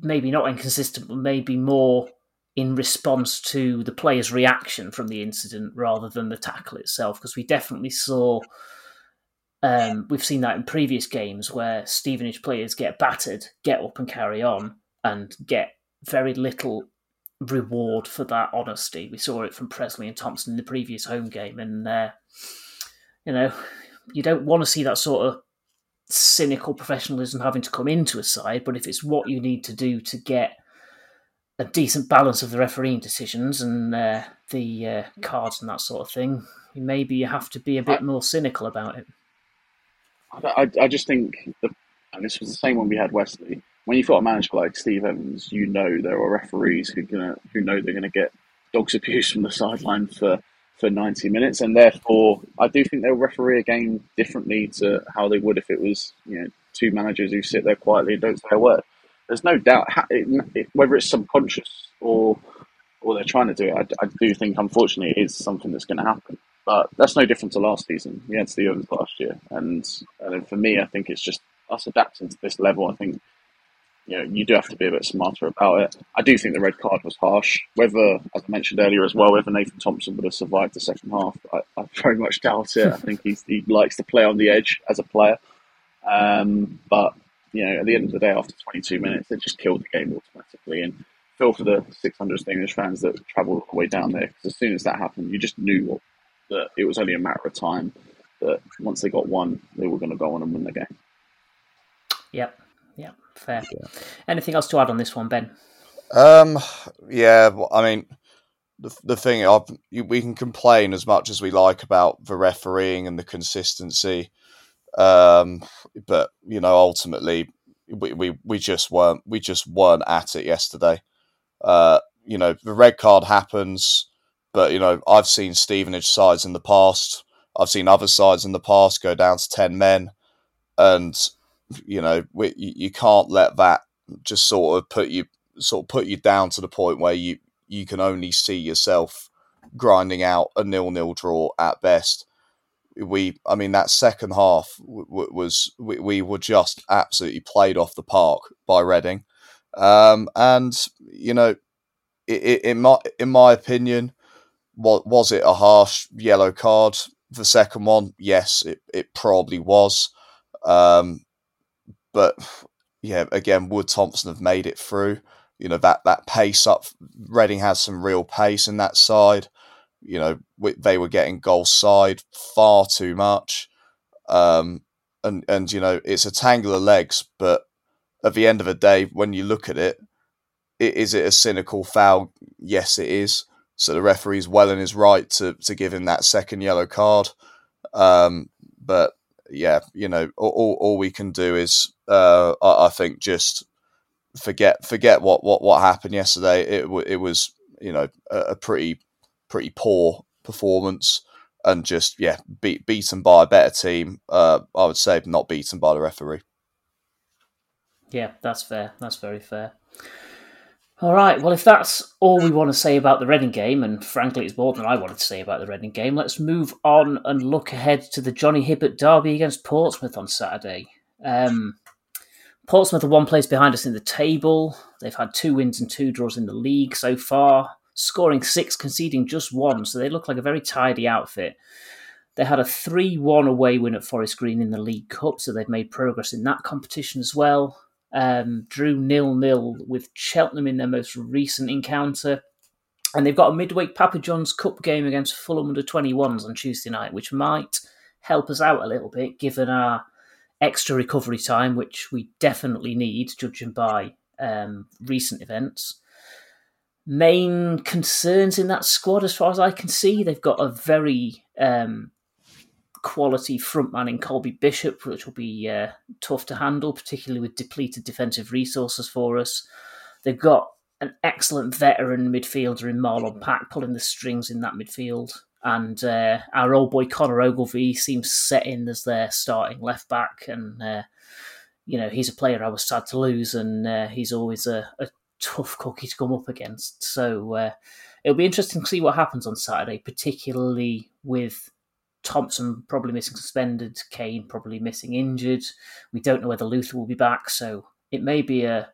maybe not inconsistent, but maybe more in response to the player's reaction from the incident rather than the tackle itself. Because we definitely saw, um, we've seen that in previous games where Stevenage players get battered, get up and carry on, and get very little reward for that honesty. We saw it from Presley and Thompson in the previous home game, and uh, you know, you don't want to see that sort of cynical professionalism having to come into a side, but if it's what you need to do to get a decent balance of the refereeing decisions and uh, the uh, cards and that sort of thing, maybe you have to be a bit I, more cynical about it. I, I just think, the, and this was the same when we had Wesley. When you've got a manager like Steve Evans, you know there are referees who gonna who know they're going to get dogs abuse from the sideline for for 90 minutes, and therefore I do think they'll referee a game differently to how they would if it was you know two managers who sit there quietly and don't say a word. There's no doubt whether it's subconscious or or they're trying to do it. I, I do think unfortunately it is something that's going to happen, but that's no different to last season. We had Steelers last year, and and for me, I think it's just us adapting to this level. I think you know, you do have to be a bit smarter about it. I do think the red card was harsh. Whether, as I mentioned earlier as well, whether Nathan Thompson would have survived the second half, I, I very much doubt it. I think he's, he likes to play on the edge as a player. Um, but, you know, at the end of the day, after 22 minutes, it just killed the game automatically. And feel for the 600 English fans that travelled all the way down there, because as soon as that happened, you just knew what, that it was only a matter of time that once they got one, they were going to go on and win the game. Yep. Yeah, fair. Yeah. Anything else to add on this one, Ben? Um, yeah, I mean, the the thing I've, we can complain as much as we like about the refereeing and the consistency, um, but you know, ultimately, we, we, we just weren't we just weren't at it yesterday. Uh, you know, the red card happens, but you know, I've seen Stevenage sides in the past. I've seen other sides in the past go down to ten men, and you know, we, you, can't let that just sort of put you sort of put you down to the point where you you can only see yourself grinding out a nil-nil draw at best. We, I mean, that second half w- w- was we, we were just absolutely played off the park by Reading, um, and you know, it, it, in my in my opinion, what was it a harsh yellow card? The second one, yes, it, it probably was. Um, but yeah, again, Would Thompson have made it through. You know that that pace up. Reading has some real pace in that side. You know they were getting goal side far too much, um, and and you know it's a tangle of legs. But at the end of the day, when you look at it, is it a cynical foul? Yes, it is. So the referee's well in his right to to give him that second yellow card. Um, but yeah, you know, all, all we can do is, uh, I, think, just forget forget what, what, what happened yesterday. It it was you know a, a pretty pretty poor performance and just yeah beat, beaten by a better team. Uh, I would say not beaten by the referee. Yeah, that's fair. That's very fair. All right. Well, if that's all we want to say about the Reading game, and frankly, it's more than I wanted to say about the Reading game, let's move on and look ahead to the Johnny Hibbert derby against Portsmouth on Saturday. Um, Portsmouth are one place behind us in the table. They've had two wins and two draws in the league so far, scoring six, conceding just one. So they look like a very tidy outfit. They had a 3 1 away win at Forest Green in the League Cup, so they've made progress in that competition as well um, drew nil nil with Cheltenham in their most recent encounter. And they've got a midweek Papa John's Cup game against Fulham under 21s on Tuesday night, which might help us out a little bit given our extra recovery time, which we definitely need, judging by um, recent events. Main concerns in that squad, as far as I can see, they've got a very um, quality frontman in Colby Bishop, which will be uh, tough to handle, particularly with depleted defensive resources for us. They've got an excellent veteran midfielder in Marlon Pack pulling the strings in that midfield. And uh, our old boy Connor Ogilvie seems set in as their starting left back. And, uh, you know, he's a player I was sad to lose, and uh, he's always a, a, tough cookie to come up against. So uh, it'll be interesting to see what happens on Saturday, particularly with Thompson probably missing suspended, Kane probably missing injured. We don't know whether Luther will be back, so it may be a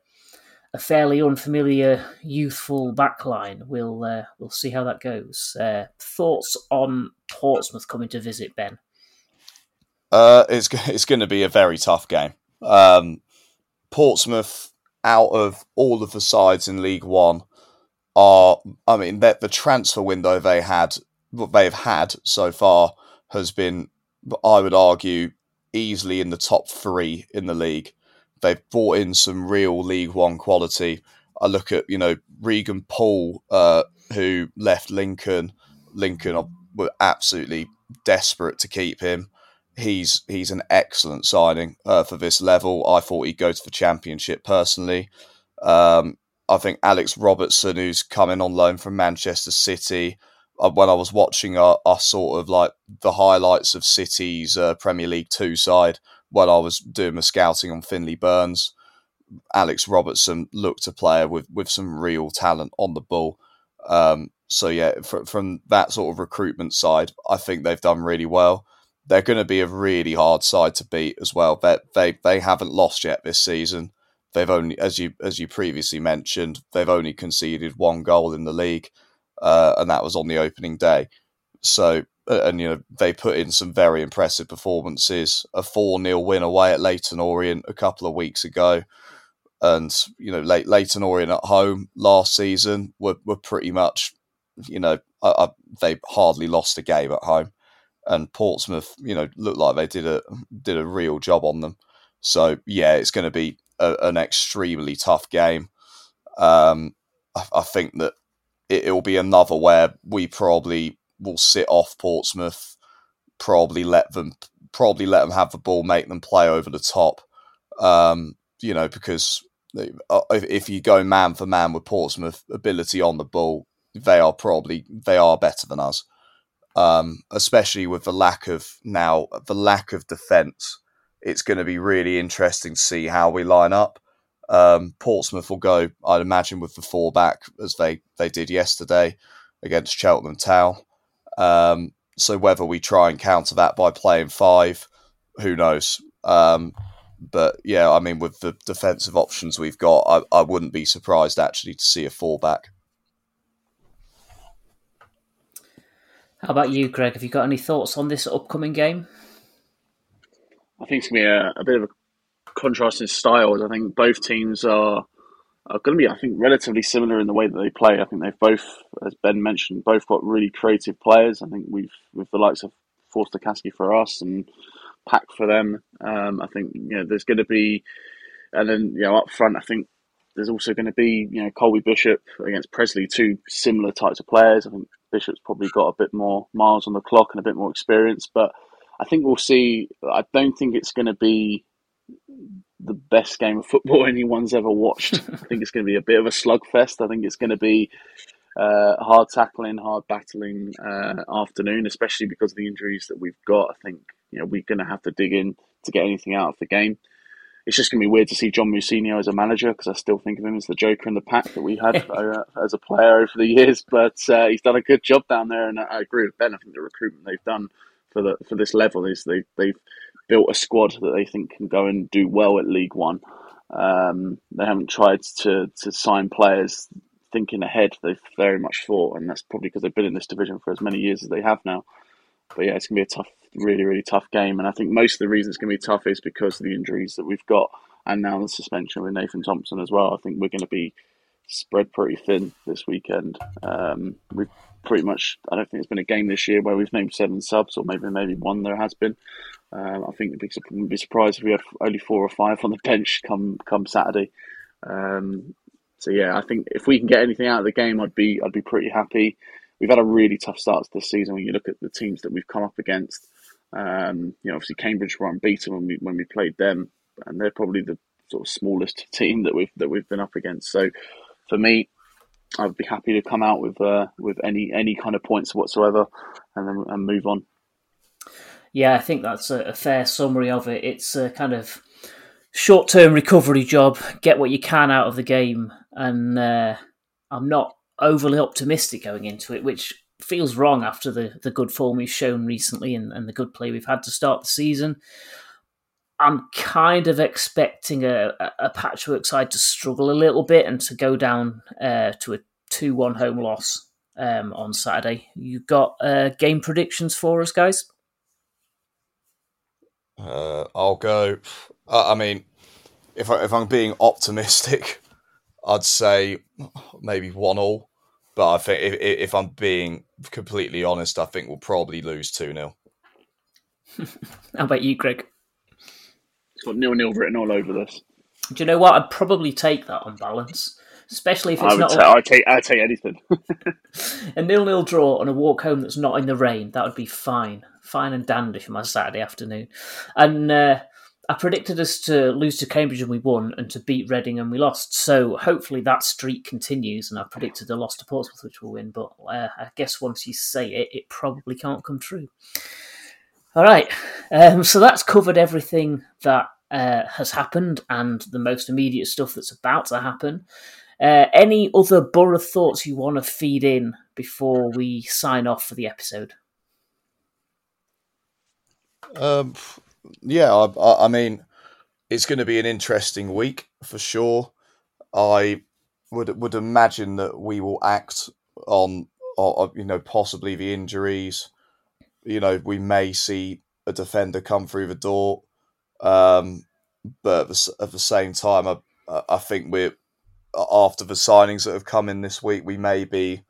a fairly unfamiliar, youthful backline. We'll uh, we'll see how that goes. Uh, thoughts on Portsmouth coming to visit Ben? Uh, it's it's going to be a very tough game. Um, Portsmouth, out of all of the sides in League One, are I mean that the transfer window they had, what they've had so far has been, I would argue, easily in the top three in the league. They've brought in some real League One quality. I look at, you know, Regan Poole, uh, who left Lincoln. Lincoln were absolutely desperate to keep him. He's he's an excellent signing uh, for this level. I thought he'd go to the championship personally. Um, I think Alex Robertson, who's coming on loan from Manchester City, uh, when I was watching our, our sort of like the highlights of City's uh, Premier League Two side when I was doing my scouting on Finley Burns, Alex Robertson looked a player with with some real talent on the ball. Um, so yeah, from, from that sort of recruitment side, I think they've done really well. They're going to be a really hard side to beat as well. They they they haven't lost yet this season. They've only, as you as you previously mentioned, they've only conceded one goal in the league uh, and that was on the opening day. So, and you know, they put in some very impressive performances. A 4 0 win away at Leyton Orient a couple of weeks ago. And, you know, Leyton Orient at home last season were, were pretty much, you know, I, I, they hardly lost a game at home. And Portsmouth, you know, looked like they did a did a real job on them. So yeah, it's going to be a, an extremely tough game. Um, I, I think that it, will be another where we probably will sit off Portsmouth, probably let them probably let them have the ball, make them play over the top. Um, you know, because uh, if, you go man for man with Portsmouth ability on the ball, they are probably they are better than us. Um, especially with the lack of now the lack of defence. It's going to be really interesting to see how we line up. Um, Portsmouth will go, I'd imagine, with the four back as they, they did yesterday. against Cheltenham Town. Um, so whether we try and counter that by playing five, who knows? Um, but yeah, I mean, with the defensive options we've got, I, I wouldn't be surprised actually to see a fallback. How about you, Greg? Have you got any thoughts on this upcoming game? I think it's going to be a, a bit of a contrast in styles. I think both teams are are going to be, I think, relatively similar in the way that they play. I think they've both, as Ben mentioned, both got really creative players. I think we've with the likes of Forster Caskey for us and Pack for them. Um, I think you know there's going to be, and then you know up front, I think there's also going to be you know Colby Bishop against Presley, two similar types of players. I think Bishop's probably got a bit more miles on the clock and a bit more experience, but I think we'll see. I don't think it's going to be the best game of football anyone's ever watched. I think it's going to be a bit of a slugfest. I think it's going to be uh, hard tackling, hard battling uh, afternoon, especially because of the injuries that we've got. I think you know we're going to have to dig in to get anything out of the game. It's just going to be weird to see John Mousinho as a manager because I still think of him as the joker in the pack that we had uh, as a player over the years. But uh, he's done a good job down there, and I agree with Ben. I think the recruitment they've done for the for this level is they they've built a squad that they think can go and do well at League One. Um, they haven't tried to to sign players thinking ahead. They've very much thought, and that's probably because they've been in this division for as many years as they have now. But yeah, it's gonna be a tough, really, really tough game. And I think most of the reason it's gonna be tough is because of the injuries that we've got, and now the suspension with Nathan Thompson as well. I think we're going to be spread pretty thin this weekend. Um, we've pretty much, I don't think there's been a game this year where we've named seven subs, or maybe maybe one there has been. Um, I think it'd be, be surprised if we had only four or five on the bench come come Saturday. Um, so yeah, I think if we can get anything out of the game, I'd be I'd be pretty happy. We've had a really tough start to this season when you look at the teams that we've come up against. Um, you know, obviously Cambridge were unbeaten when we when we played them, and they're probably the sort of smallest team that we've that we've been up against. So for me, I'd be happy to come out with uh, with any any kind of points whatsoever, and then and move on. Yeah, I think that's a, a fair summary of it. It's a kind of short term recovery job. Get what you can out of the game, and uh, I'm not overly optimistic going into it, which feels wrong after the, the good form we've shown recently and, and the good play we've had to start the season. I'm kind of expecting a, a patchwork side to struggle a little bit and to go down uh, to a 2 1 home loss um, on Saturday. You got uh, game predictions for us, guys? Uh, I'll go. I mean, if I, if I'm being optimistic, I'd say maybe one all. But I think if, if I'm being completely honest, I think we'll probably lose two 0 How about you, Greg? It's got nil nil written all over this. Do you know what? I'd probably take that on balance, especially if it's I not say, I'd take I'd take anything. a nil-nil draw on a walk home that's not in the rain. That would be fine, fine and dandy for my Saturday afternoon. And uh, I predicted us to lose to Cambridge and we won, and to beat Reading and we lost. So hopefully that streak continues. And I predicted a loss to Portsmouth, which will win. But uh, I guess once you say it, it probably can't come true. All right, um, so that's covered everything that uh, has happened and the most immediate stuff that's about to happen. Uh, any other Boro thoughts you want to feed in before we sign off for the episode? Um, yeah, I, I mean, it's going to be an interesting week for sure. I would would imagine that we will act on, on you know, possibly the injuries. You know, we may see a defender come through the door, um, but at the, at the same time, I I think we're after the signings that have come in this week, we may be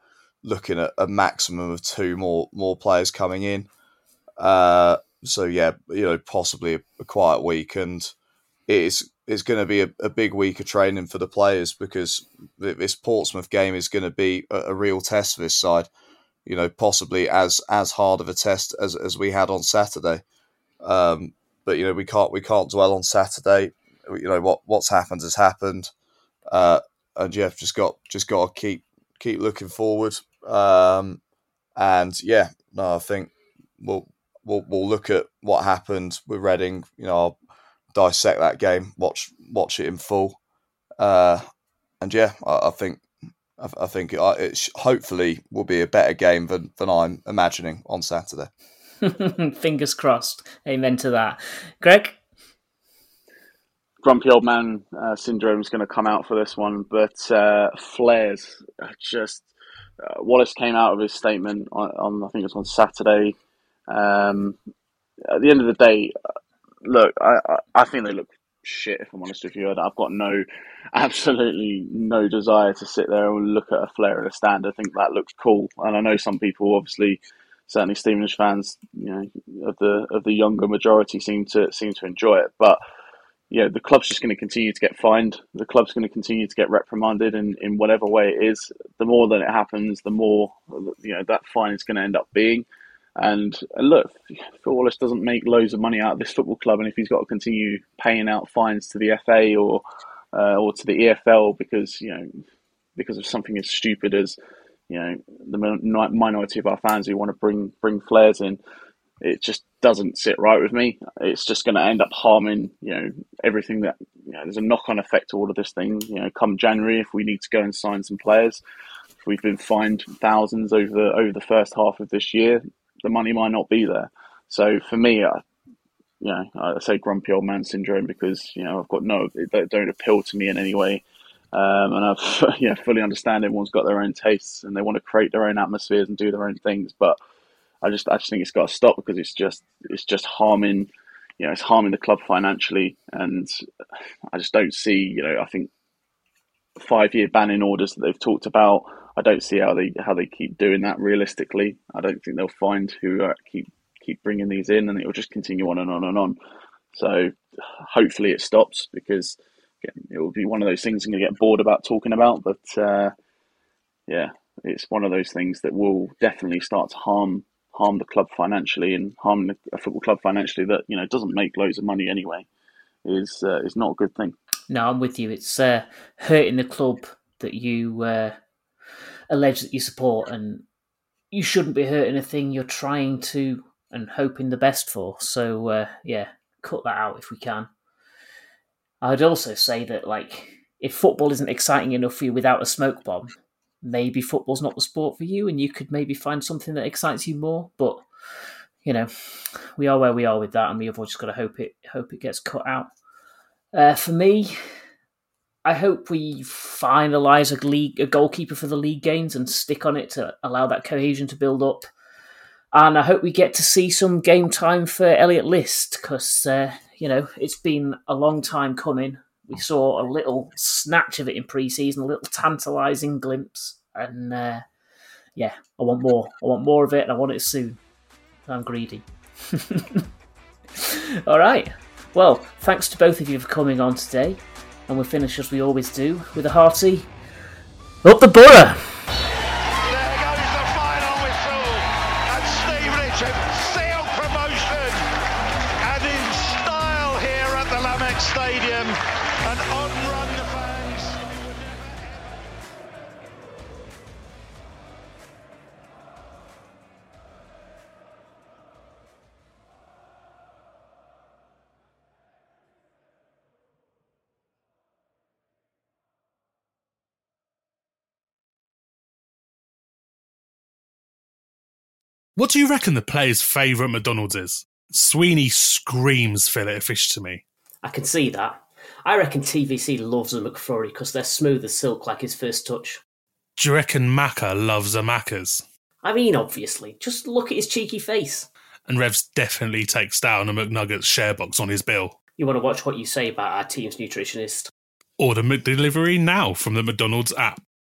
looking at a maximum of two more more players coming in. Uh, so yeah, you know, possibly a, a quiet week, and it's it's going to be a, a, big week of training for the players because this Portsmouth game is going to be a, a, real test for this side. You know, possibly as as hard of a test as, as we had on Saturday. Um, but you know, we can't we can't dwell on Saturday. You know what what's happened has happened, uh, and Jeff just got just got to keep keep looking forward. Um, and yeah, no, I think we'll we'll we'll look at what happened with Reading. You know, I'll dissect that game, watch watch it in full, uh, and yeah, I, I think I, I think it, hopefully will be a better game than, than I'm imagining on Saturday. Fingers crossed. Amen to that. Greg? Grumpy old man uh, syndrome is going to come out for this one, but uh, flares just. Uh, Wallace came out of his statement on, on, I think it was on Saturday. Um, at the end of the day, look, I, I, I, think they look shit. If I'm honest with you, I've got no, absolutely no desire to sit there and look at a flare at a stand. I think that looks cool, and I know some people, obviously, certainly Stevenage fans, you know, of the of the younger majority seem to seem to enjoy it, but know, the club's just going to continue to get fined. The club's going to continue to get reprimanded in, in whatever way it is. The more that it happens, the more you know that fine is going to end up being. And, and look, Phil Wallace doesn't make loads of money out of this football club, and if he's got to continue paying out fines to the FA or uh, or to the EFL because you know because of something as stupid as you know the minority of our fans who want to bring bring flares in, it just doesn't sit right with me. It's just going to end up harming, you know, everything that you know. There's a knock-on effect to all of this thing. You know, come January, if we need to go and sign some players, if we've been fined thousands over the over the first half of this year, the money might not be there. So for me, I, you know, I say grumpy old man syndrome because you know I've got no, they don't appeal to me in any way. Um, and I, you know, fully understand everyone's got their own tastes and they want to create their own atmospheres and do their own things, but I just I just think it's got to stop because it's just it's just harming, you know, it's harming the club financially, and I just don't see, you know, I think five year banning orders that they've talked about. I don't see how they how they keep doing that realistically. I don't think they'll find who uh, keep keep bringing these in, and it will just continue on and on and on. So hopefully it stops because again, it will be one of those things I'm going to get bored about talking about. But uh, yeah, it's one of those things that will definitely start to harm harm the club financially and harm a football club financially that you know doesn't make loads of money anyway is uh, is not a good thing. No, I'm with you. It's uh, hurting the club that you uh, allege that you support, and you shouldn't be hurting a thing you're trying to and hoping the best for. So uh, yeah, cut that out if we can. I'd also say that like if football isn't exciting enough for you without a smoke bomb, maybe football's not the sport for you and you could maybe find something that excites you more. But you know, we are where we are with that, and we've all just got to hope it hope it gets cut out. Uh, for me, I hope we finalise a league a goalkeeper for the league games and stick on it to allow that cohesion to build up. And I hope we get to see some game time for Elliott List because uh, you know it's been a long time coming we saw a little snatch of it in pre-season, a little tantalising glimpse, and uh, yeah, I want more. I want more of it, and I want it soon. I'm greedy. All right. Well, thanks to both of you for coming on today, and we'll finish as we always do with a hearty up the Boro. What do you reckon the player's favourite McDonald's is? Sweeney screams fillet fish to me. I can see that. I reckon TVC loves a McFlurry because they're smooth as silk like his first touch. Do you reckon Macca loves a Macca's? I mean, obviously. Just look at his cheeky face. And Revs definitely takes down a McNuggets share box on his bill. You want to watch what you say about our team's nutritionist? Order McDelivery now from the McDonald's app